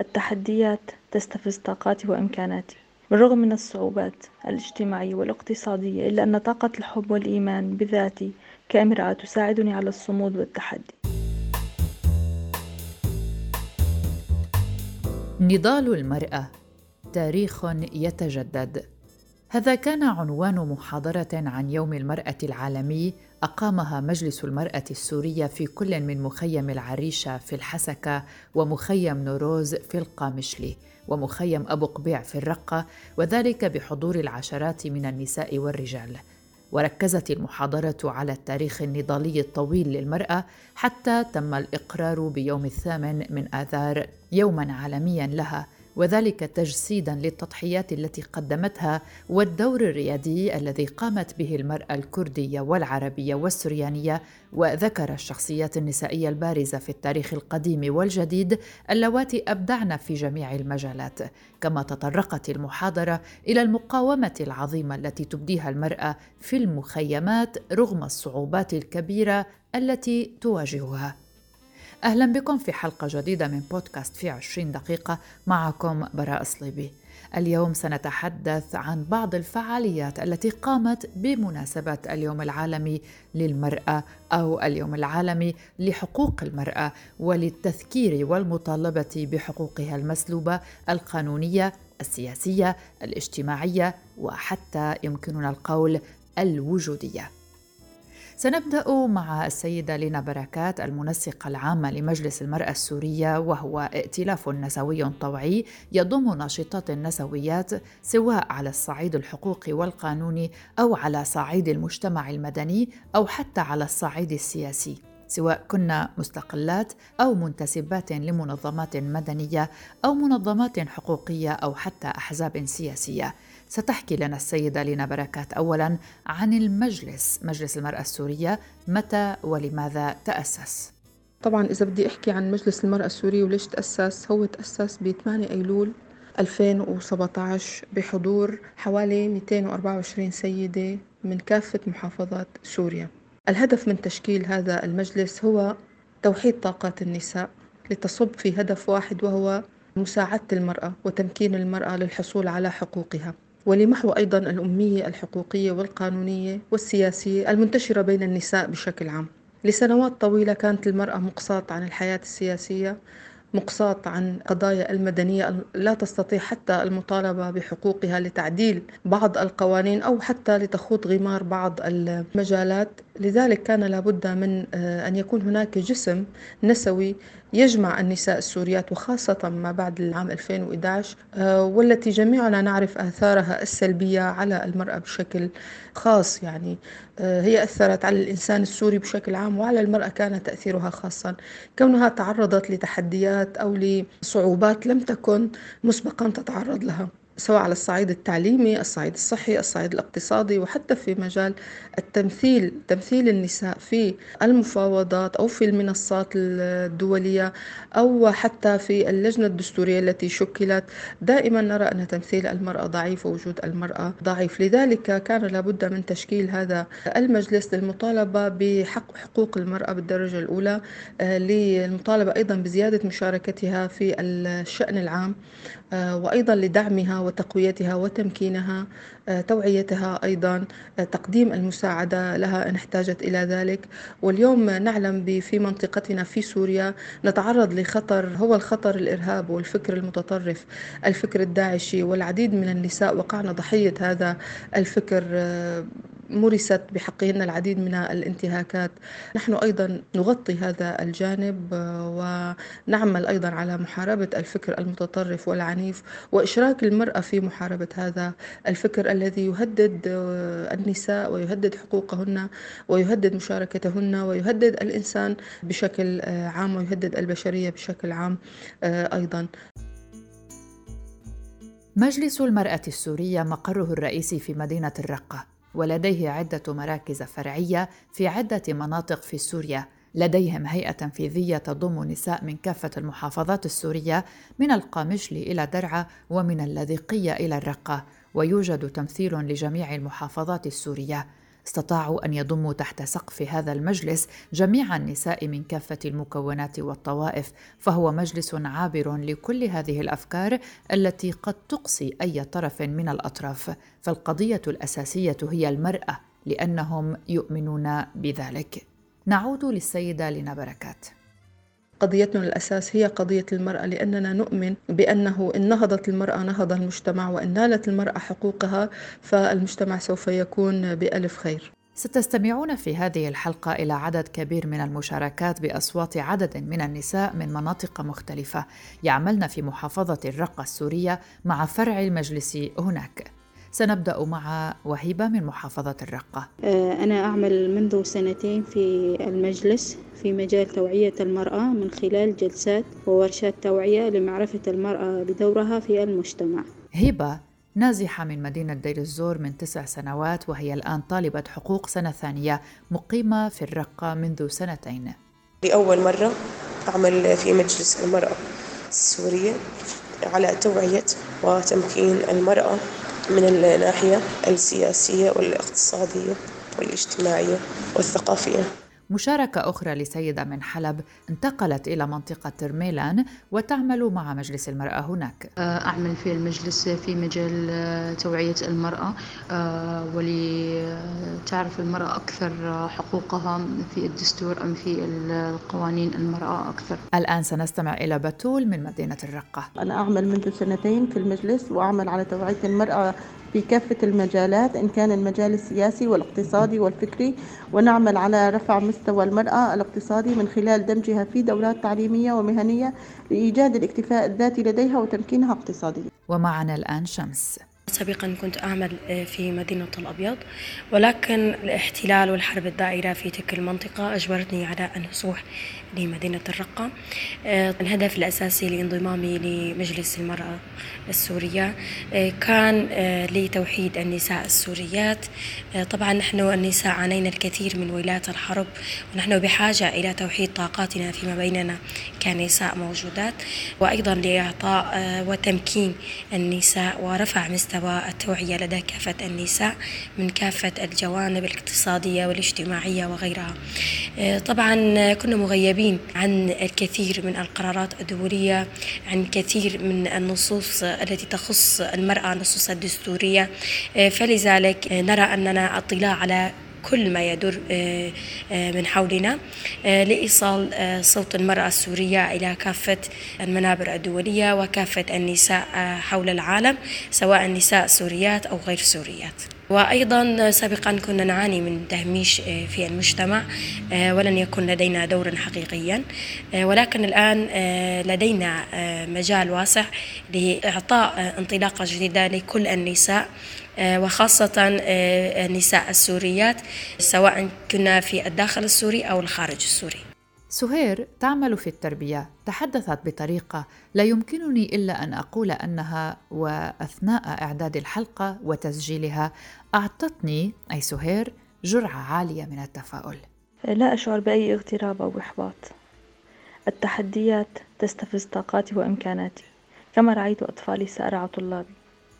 التحديات تستفز طاقاتي وإمكاناتي. بالرغم من الصعوبات الاجتماعية والاقتصادية إلا أن طاقة الحب والإيمان بذاتي كامرأة تساعدني على الصمود والتحدي. نضال المرأة تاريخ يتجدد. هذا كان عنوان محاضرة عن يوم المرأة العالمي أقامها مجلس المرأة السورية في كل من مخيم العريشة في الحسكة ومخيم نوروز في القامشلي ومخيم أبو قبيع في الرقة وذلك بحضور العشرات من النساء والرجال. وركزت المحاضرة على التاريخ النضالي الطويل للمرأة حتى تم الإقرار بيوم الثامن من آذار يوما عالميا لها. وذلك تجسيدا للتضحيات التي قدمتها والدور الريادي الذي قامت به المرأة الكردية والعربية والسريانية وذكر الشخصيات النسائية البارزة في التاريخ القديم والجديد اللواتي أبدعن في جميع المجالات كما تطرقت المحاضرة إلى المقاومة العظيمة التي تبديها المرأة في المخيمات رغم الصعوبات الكبيرة التي تواجهها. أهلا بكم في حلقة جديدة من بودكاست في عشرين دقيقة معكم براء صليبي اليوم سنتحدث عن بعض الفعاليات التي قامت بمناسبة اليوم العالمي للمرأة أو اليوم العالمي لحقوق المرأة وللتذكير والمطالبة بحقوقها المسلوبة القانونية السياسية الاجتماعية وحتى يمكننا القول الوجودية. سنبدأ مع السيدة لينا بركات المنسقة العامة لمجلس المرأة السورية وهو ائتلاف نسوي طوعي يضم ناشطات نسويات سواء على الصعيد الحقوقي والقانوني أو على صعيد المجتمع المدني أو حتى على الصعيد السياسي. سواء كنا مستقلات أو منتسبات لمنظمات مدنية أو منظمات حقوقية أو حتى أحزاب سياسية. ستحكي لنا السيدة لينا بركات أولا عن المجلس مجلس المرأة السورية. متى ولماذا تأسس؟ طبعا إذا بدي أحكي عن مجلس المرأة السورية وليش تأسس هو تأسس ب 8 أيلول 2017 بحضور حوالي 224 سيدة من كافة محافظات سوريا. الهدف من تشكيل هذا المجلس هو توحيد طاقات النساء لتصب في هدف واحد وهو مساعدة المرأة وتمكين المرأة للحصول على حقوقها. ولمحو أيضا الأمية الحقوقية والقانونية والسياسية المنتشرة بين النساء بشكل عام. لسنوات طويلة كانت المرأة مقصاة عن الحياة السياسية مقصاة عن قضايا المدنية لا تستطيع حتى المطالبة بحقوقها لتعديل بعض القوانين أو حتى لتخوض غمار بعض المجالات. لذلك كان لابد من آه، أن يكون هناك جسم نسوي يجمع النساء السوريات وخاصة ما بعد العام 2011 آه، والتي جميعنا نعرف آثارها السلبية على المرأة بشكل خاص. يعني آه، هي أثرت على الإنسان السوري بشكل عام وعلى المرأة كان تأثيرها خاصا. كونها تعرضت لتحديات أو لصعوبات لم تكن مسبقا تتعرض لها. سواء على الصعيد التعليمي الصعيد الصحي الصعيد الاقتصادي وحتى في مجال التمثيل تمثيل النساء في المفاوضات أو في المنصات الدولية أو حتى في اللجنة الدستورية التي شكلت. دائما نرى أن تمثيل المرأة ضعيف ووجود المرأة ضعيف. لذلك كان لابد من تشكيل هذا المجلس للمطالبة بحق حقوق المرأة بالدرجة الأولى آه، للمطالبة أيضا بزيادة مشاركتها في الشأن العام. وأيضا لدعمها وتقويتها وتمكينها آه، توعيتها أيضا آه، تقديم المساعدة لها إن احتاجت إلى ذلك. واليوم نعلم في منطقتنا في سوريا نتعرض لخطر هو الخطر الإرهاب والفكر المتطرف الفكر الداعشي والعديد من النساء وقعن ضحية هذا الفكر مورست بحقهن العديد من الانتهاكات. نحن أيضا نغطي هذا الجانب آه، ونعمل أيضا على محاربة الفكر المتطرف والعنيف وإشراك المرأة في محاربة هذا الفكر الذي يهدد آه، النساء ويهدد حقوقهن ويهدد مشاركتهن ويهدد الإنسان بشكل آه، عام ويهدد البشرية بشكل عام أيضا. مجلس المرأة السورية مقره الرئيسي في مدينة الرقة ولديه عدة مراكز فرعية في عدة مناطق في سوريا لديهم هيئة تنفيذية تضم نساء من كافة المحافظات السورية من القامشلي إلى درعا ومن اللاذقية إلى الرقة ويوجد تمثيل لجميع المحافظات السورية. استطاعوا أن يضموا تحت سقف هذا المجلس جميع النساء من كافة المكونات والطوائف فهو مجلس عابر لكل هذه الأفكار التي قد تقصي أي طرف من الأطراف. فالقضية الأساسية هي المرأة لأنهم يؤمنون بذلك. نعود للسيدة لنا بركات قضيتنا الأساس هي قضية المرأة لأننا نؤمن بأنه إن نهضت المرأة نهض المجتمع وإن نالت المرأة حقوقها فالمجتمع سوف يكون بألف خير ستستمعون في هذه الحلقة إلى عدد كبير من المشاركات بأصوات عدد من النساء من مناطق مختلفة يعملن في محافظة الرقة السورية مع فرع المجلس هناك. سنبدأ مع وهيبة من محافظة الرقة. آه، أنا أعمل منذ سنتين في المجلس في مجال توعية المرأة من خلال جلسات وورشات توعية لمعرفة المرأة بدورها في المجتمع. هبة نازحة من مدينة دير الزور من تسع سنوات وهي الآن طالبة حقوق سنة ثانية مقيمة في الرقة منذ سنتين. لأول مرة أعمل في مجلس المرأة السورية على توعية وتمكين المرأة من الناحية السياسية والاقتصادية والاجتماعية والثقافية. مشاركة أخرى لسيدة من حلب انتقلت إلى منطقة ترميلان وتعمل مع مجلس المرأة هناك. أعمل في المجلس في مجال توعية المرأة. آه، ولتعرف المرأة أكثر حقوقها في الدستور أم في القوانين المرأة أكثر. الآن سنستمع إلى بتول من مدينة الرقة. أنا أعمل منذ سنتين في المجلس وأعمل على توعية المرأة في كافة المجالات إن كان المجال السياسي والاقتصادي والفكري ونعمل على رفع مستوى المرأة الاقتصادي من خلال دمجها في دورات تعليمية ومهنية لإيجاد الاكتفاء الذاتي لديها وتمكينها اقتصاديا. ومعنا الآن شمس. سابقا كنت أعمل في مدينة الأبيض ولكن الاحتلال والحرب الدائرة في تلك المنطقة أجبرتني على أن أصوح لمدينة الرقة. آه، الهدف الأساسي لانضمامي لمجلس المرأة السورية آه، كان لتوحيد النساء السوريات. طبعا نحن النساء عانينا الكثير من ويلات الحرب ونحن بحاجة إلى توحيد طاقاتنا فيما بيننا كنساء موجودات. وأيضا لإعطاء وتمكين النساء ورفع مستوى التوعية لدى كافة النساء من كافة الجوانب الاقتصادية والاجتماعية وغيرها. آه، طبعا كنا مغيبين عن الكثير من القرارات الدولية عن كثير من النصوص التي تخص المرأة النصوص الدستورية. آه، فلذلك نرى أننا أطلاع على كل ما يدور آه، آه، من حولنا. آه، لإيصال صوت المرأة السورية إلى كافة المنابر الدولية وكافة النساء حول العالم سواء النساء سوريات أو غير سوريات. وأيضا سابقا كنا نعاني من تهميش في المجتمع ولن يكن لدينا دور حقيقيا ولكن الآن لدينا مجال واسع لإعطاء انطلاقة جديدة لكل النساء آه، وخاصة آه، النساء السوريات سواء كنا في الداخل السوري أو الخارج السوري. سهير تعمل في التربية. تحدثت بطريقة لا يمكنني إلا أن أقول أنها وأثناء إعداد الحلقة وتسجيلها أعطتني أي سهير جرعة عالية من التفاؤل. لا أشعر بأي اغتراب أو إحباط. التحديات تستفز طاقاتي وإمكاناتي. كما رأيت أطفالي سأرعى طلابي.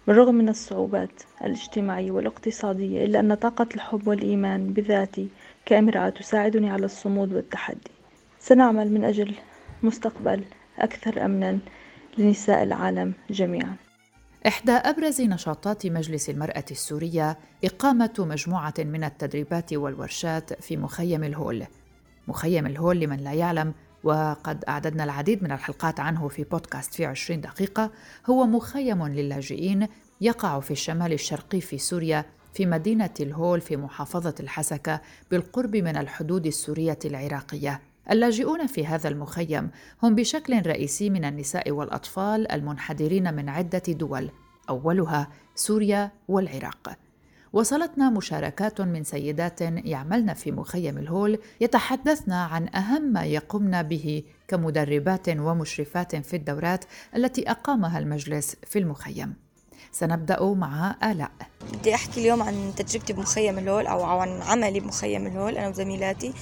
بالرغم من الصعوبات الاجتماعية والاقتصادية إلا أن طاقة الحب والإيمان بذاتي كامرأة تساعدني على الصمود والتحدي. سنعمل من أجل مستقبل أكثر أمنا لنساء العالم جميعا إحدى أبرز نشاطات مجلس المرأة السورية إقامة مجموعة من التدريبات والورشات في مخيم الهول. مخيم الهول لمن لا يعلم وقد أعددنا العديد من الحلقات عنه في بودكاست في عشرين دقيقة هو مخيم للاجئين يقع في الشمال الشرقي في سوريا في مدينة الهول في محافظة الحسكة بالقرب من الحدود السورية العراقية اللاجئون في هذا المخيم هم بشكل رئيسي من النساء والأطفال المنحدرين من عدة دول أولها سوريا والعراق وصلتنا مشاركات من سيدات يعملن في مخيم الهول يتحدثن عن أهم ما يقمن به كمدربات ومشرفات في الدورات التي أقامها المجلس في المخيم. سنبدأ مع آلاء. بدي أحكي اليوم عن تجربتي بمخيم الهول أو عن عملي بمخيم الهول أنا وزميلاتي.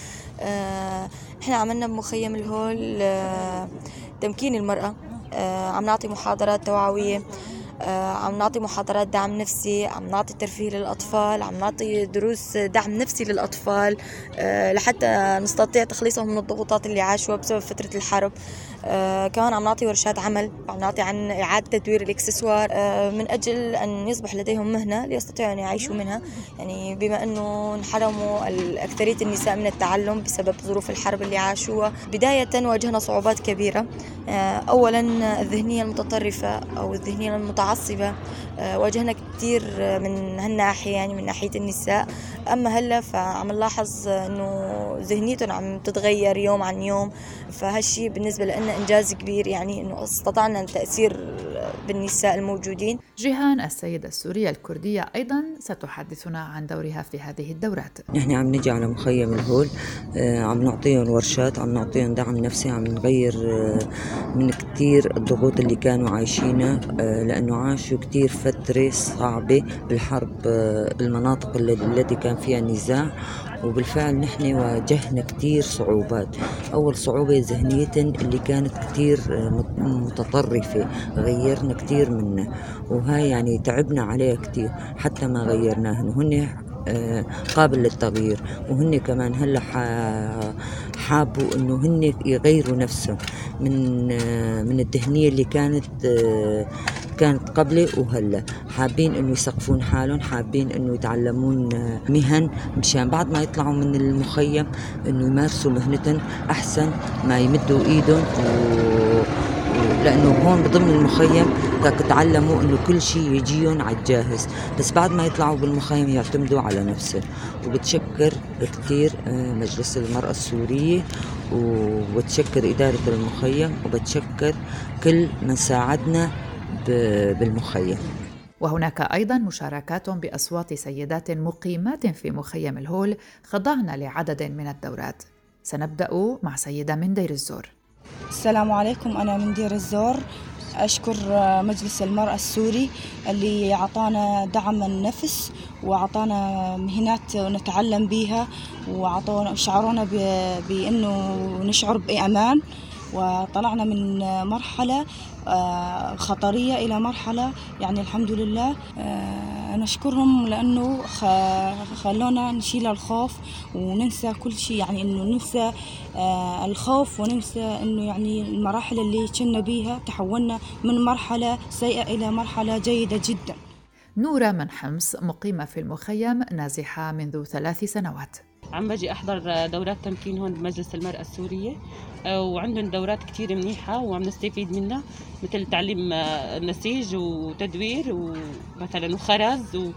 آه، إحنا عملنا بمخيم الهول آه، تمكين المرأة. آه، عم نعطي محاضرات توعوية آه، عم نعطي محاضرات دعم نفسي عم نعطي ترفيه للأطفال عم نعطي دروس دعم نفسي للأطفال لحتى نستطيع تخليصهم من الضغوطات اللي عاشوها بسبب فترة الحرب آه كمان عم نعطي ورشات عمل عم نعطي عن إعادة تدوير الإكسسوار آه من أجل أن يصبح لديهم مهنة ليستطيعوا أن يعيشوا منها. يعني بما أنه انحرموا أكثرية النساء من التعلم بسبب ظروف الحرب اللي عاشوها بداية واجهنا صعوبات كبيرة. آه أولا الذهنية المتطرفة أو الذهنية المتعصبة. واجهنا كثير من هالناحية يعني من ناحية النساء. أما هلأ فعم نلاحظ أنه ذهنيتهم عم تتغير يوم عن يوم. فهالشي بالنسبة لنا إنجاز كبير يعني أنه استطعنا التأثير بالنساء الموجودين. جيهان السيدة السورية الكردية أيضا ستحدثنا عن دورها في هذه الدورات. نحن عم نجي على مخيم الهول آه، عم نعطيهم ورشات عم نعطيهم دعم نفسي عم نغير آه، من كتير الضغوط اللي كانوا عايشينها آه، لأنه عاشوا كتير فترة صعبة بالحرب بالمناطق التي كان فيها نزاع. وبالفعل نحن واجهنا كتير صعوبات. أول صعوبة ذهنية اللي كانت كتير متطرفة غيرنا كتير منها وهاي يعني تعبنا عليها كتير حتى ما غيرناها. هن آه، قابل للتغيير وهن كمان هلأ حابوا إنه هن يغيروا نفسهم من آه، من الدهنيه اللي كانت آه، كانت قبلي وهلا. حابين إنه يسقفون حالهم حابين إنه يتعلمون مهن مشان بعد ما يطلعوا من المخيم إنه يمارسوا مهنتهم أحسن ما يمدوا إيدهم و... لأنه هون بضمن المخيم بدك تعلموا إنه كل شيء يجيهم على الجاهز. بس بعد ما يطلعوا بالمخيم يعتمدوا على نفسهم. وبتشكر كثير آه، مجلس المرأة السورية وبتشكر إدارة المخيم وبتشكر كل من ساعدنا بالمخيم. وهناك أيضا مشاركات بأصوات سيدات مقيمات في مخيم الهول خضعن لعدد من الدورات. سنبدأ مع سيدة من دير الزور. السلام عليكم أنا من دير الزور. أشكر مجلس المرأة السوري اللي أعطانا دعم النفس وأعطانا مهنات نتعلم بها وأعطونا شعرونا بأنه نشعر بأمان. وطلعنا من مرحلة آه، خطرية إلى مرحلة. يعني الحمد لله آه، نشكرهم لأنه خلونا نشيل الخوف وننسى كل شيء. يعني إنه ننسى آه، الخوف وننسى إنه يعني المراحل اللي كنا بيها. تحولنا من مرحلة سيئة إلى مرحلة جيدة جدا. نورة من حمص مقيمة في المخيم نازحة منذ ثلاث سنوات. عم بجي أحضر دورات تمكين هون بمجلس المرأة السورية. آه، وعندهم دورات كتير منيحة وعم نستفيد منها مثل تعليم آه، نسيج وتدوير ومثلا وخرز و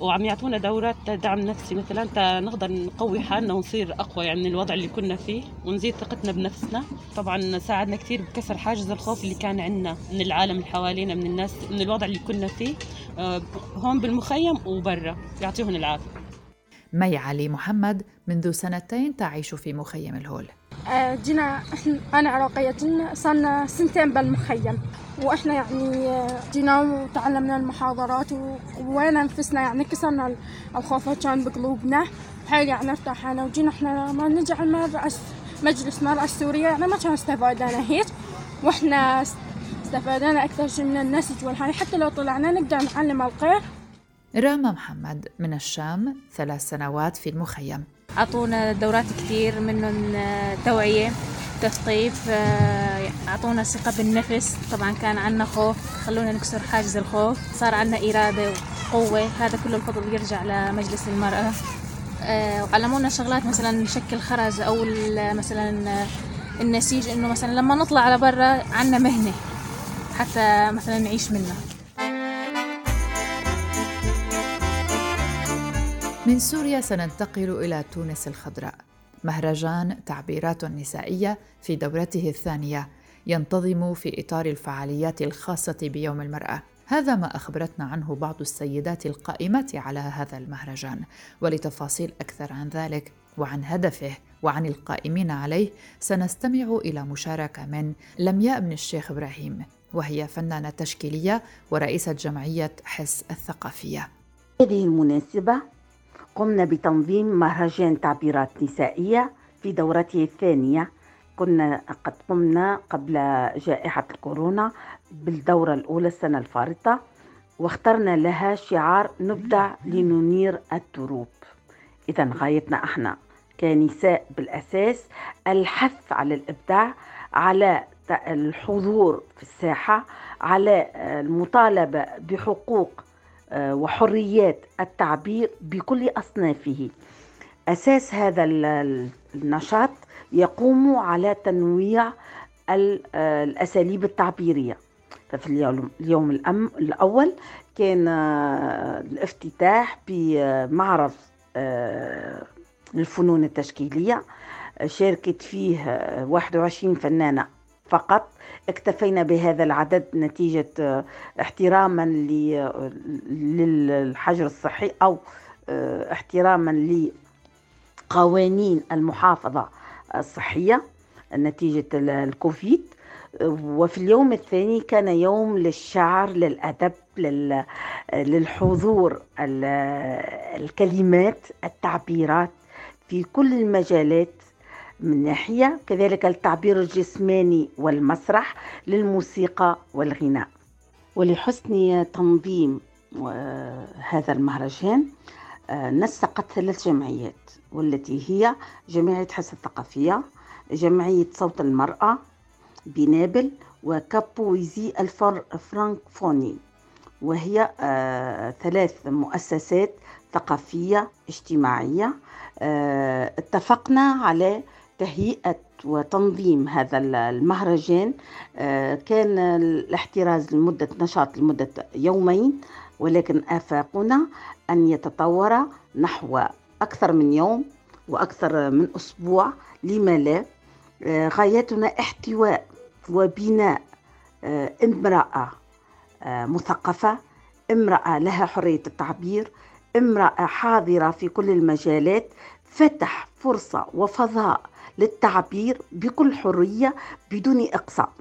وعم يعطونا دورات دعم نفسي. مثلا نقدر نقوي حالنا ونصير أقوى يعني من الوضع اللي كنا فيه ونزيد ثقتنا بنفسنا. طبعا ساعدنا كثير بكسر حاجز الخوف اللي كان عندنا من العالم اللي حوالينا من الناس من الوضع اللي كنا فيه. آه، هون بالمخيم وبرا. يعطيهم العافية. مي علي محمد منذ سنتين تعيش في مخيم الهول. آه، جينا إحنا أنا عراقية صرنا سنتين بالمخيم. وإحنا يعني آه، جينا وتعلمنا المحاضرات ووينا نفسنا يعني كسرنا الخوف كان بقلوبنا. حيل يعني ارتاحنا وجينا إحنا ما على مجلس المرأة السورية يعني ما كان استفادنا هيك. وإحنا استفادنا أكثر شيء من النسج والهاي حتى لو طلعنا نقدر نعلم الغير. راما محمد من الشام ثلاث سنوات في المخيم. أعطونا دورات كثير منهم آه، توعية تثقيف آه، أعطونا ثقة بالنفس. طبعا كان عندنا خوف خلونا نكسر حاجز الخوف. صار عندنا إرادة وقوة. هذا كله الفضل يرجع لمجلس المرأة. آه، وعلمونا شغلات مثلا نشكل خرز أو مثلا النسيج. إنه مثلا لما نطلع على برا عندنا مهنة حتى مثلا نعيش منها. من سوريا سننتقل إلى تونس الخضراء. مهرجان تعبيرات نسائية في دورته الثانية ينتظم في إطار الفعاليات الخاصة بيوم المرأة. هذا ما أخبرتنا عنه بعض السيدات القائمات على هذا المهرجان ولتفاصيل أكثر عن ذلك وعن هدفه وعن القائمين عليه سنستمع إلى مشاركة من لمياء بن الشيخ إبراهيم وهي فنانة تشكيلية ورئيسة جمعية حس الثقافية. هذه المناسبة قمنا بتنظيم مهرجان تعبيرات نسائية في دورته الثانية. كنا قد قمنا قبل جائحة الكورونا بالدورة الأولى السنة الفارطة واخترنا لها شعار نبدع لننير الدروب. إذا غايتنا إحنا كنساء بالأساس الحث على الإبداع على الحضور في الساحة على المطالبة بحقوق وحريات التعبير بكل أصنافه. أساس هذا النشاط يقوم على تنويع آه، الأساليب التعبيرية. ففي اليوم, اليوم الأول كان آه، الافتتاح بمعرض الفنون التشكيلية. شاركت فيه 21 فنانة فقط. اكتفينا بهذا العدد نتيجة احتراما للحجر الصحي أو احتراما لقوانين المحافظة الصحية نتيجة الكوفيد. وفي اليوم الثاني كان يوم للشعر للأدب للحضور الكلمات التعبيرات في كل المجالات من ناحية كذلك التعبير الجسماني والمسرح للموسيقى والغناء. ولحسن تنظيم هذا المهرجان آه، نسقت ثلاث جمعيات والتي هي جمعية حس الثقافية جمعية صوت المرأة بنابل وكابويزي الفرانكفوني وهي آه، ثلاث مؤسسات ثقافية اجتماعية. آه، اتفقنا على تهيئة وتنظيم هذا المهرجان آه، كان الاحتراز لمدة نشاط لمدة يومين ولكن آفاقنا أن يتطور نحو أكثر من يوم وأكثر من أسبوع لما لا. آه، غايتنا احتواء وبناء آه، امرأة مثقفة امرأة لها حرية التعبير امرأة حاضرة في كل المجالات فتح فرصة وفضاء للتعبير بكل حرية بدون إقصاء.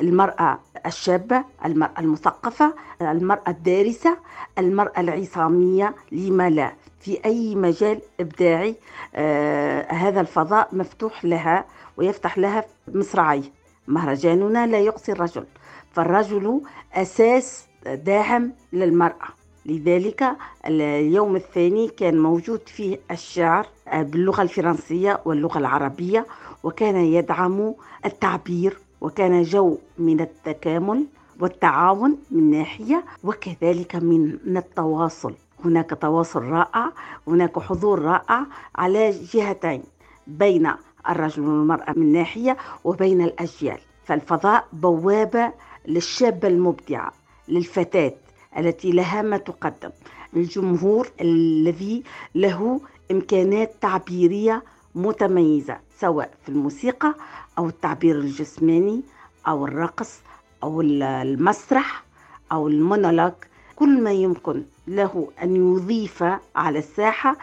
المرأة الشابة المرأة المثقفة المرأة الدارسة المرأة العصامية لما لا. في أي مجال إبداعي آه هذا الفضاء مفتوح لها ويفتح لها مصراعيه مهرجاننا لا يقصي الرجل فالرجل أساس داعم للمرأة. لذلك اليوم الثاني كان موجود فيه الشعر باللغة الفرنسية واللغة العربية وكان يدعم التعبير وكان جو من التكامل والتعاون من ناحية وكذلك من التواصل. هناك تواصل رائع هناك حضور رائع على جهتين بين الرجل والمرأة من ناحية وبين الأجيال. فالفضاء بوابة للشابة المبدعة للفتاة. التي لها ما تقدم. الجمهور الذي له إمكانات تعبيرية متميزة سواء في الموسيقى أو التعبير الجسماني أو الرقص أو المسرح أو المونولوج. كل ما يمكن له أن يضيف على الساحة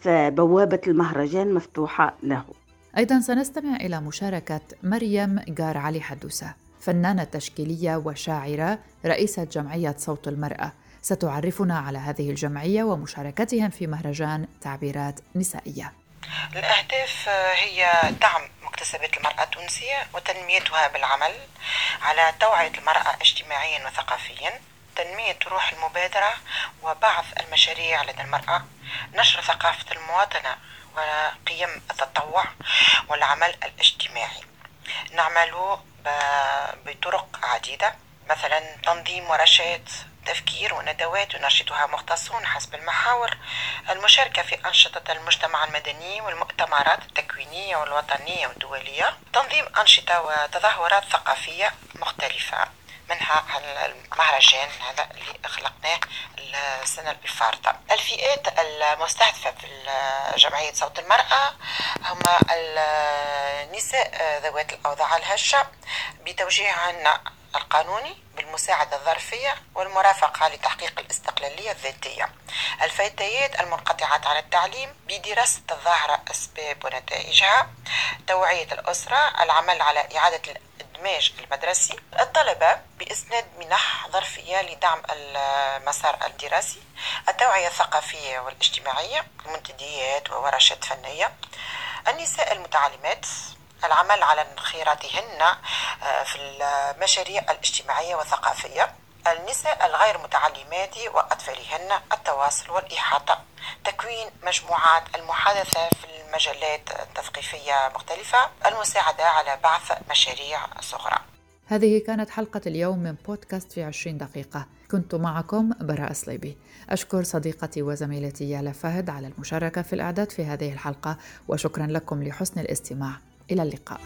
فبوابة المهرجان مفتوحة له. أيضا سنستمع إلى مشاركة مريم جار علي حدوسة فنانة تشكيلية وشاعرة رئيسة جمعية صوت المرأة. ستعرفنا على هذه الجمعية ومشاركتهم في مهرجان تعبيرات نسائية. الأهداف هي دعم مكتسبات المرأة التونسية وتنميتها بالعمل على توعية المرأة اجتماعيا وثقافيا تنمية روح المبادرة وبعض المشاريع لدى المرأة نشر ثقافة المواطنة وقيم التطوع والعمل الاجتماعي. نعمل بطرق عديدة. مثلا تنظيم ورشات تفكير وندوات ينشطها مختصون حسب المحاور. المشاركة في أنشطة المجتمع المدني والمؤتمرات التكوينية والوطنية والدولية. تنظيم أنشطة وتظاهرات ثقافية مختلفة. منها المهرجان هذا اللي أخلقناه السنة الفارطة الفئات المستهدفة في جمعية صوت المرأة هما النساء ذوات الأوضاع الهشة. بتوجيههن القانوني بالمساعدة الظرفية والمرافقة لتحقيق الاستقلالية الذاتية. الفتيات المنقطعات عن التعليم بدراسة الظاهرة أسباب ونتائجها توعية الأسرة العمل على إعادة الإدماج المدرسي الطلبة بإسناد منح ظرفية لدعم المسار الدراسي التوعية الثقافية والاجتماعية منتديات وورشات فنية النساء المتعلمات العمل على انخراطهن آه، في المشاريع الاجتماعية والثقافية النساء الغير متعلمات وأطفالهن التواصل والإحاطة. تكوين مجموعات المحادثة في المجالات التثقيفية مختلفة المساعدة على بعث مشاريع صغرى. هذه كانت حلقة اليوم من بودكاست في عشرين دقيقة. كنت معكم براء صليبي. أشكر صديقتي وزميلتي يالا فهد على المشاركة في الإعداد في هذه الحلقة وشكرا لكم لحسن الاستماع. إلى اللقاء.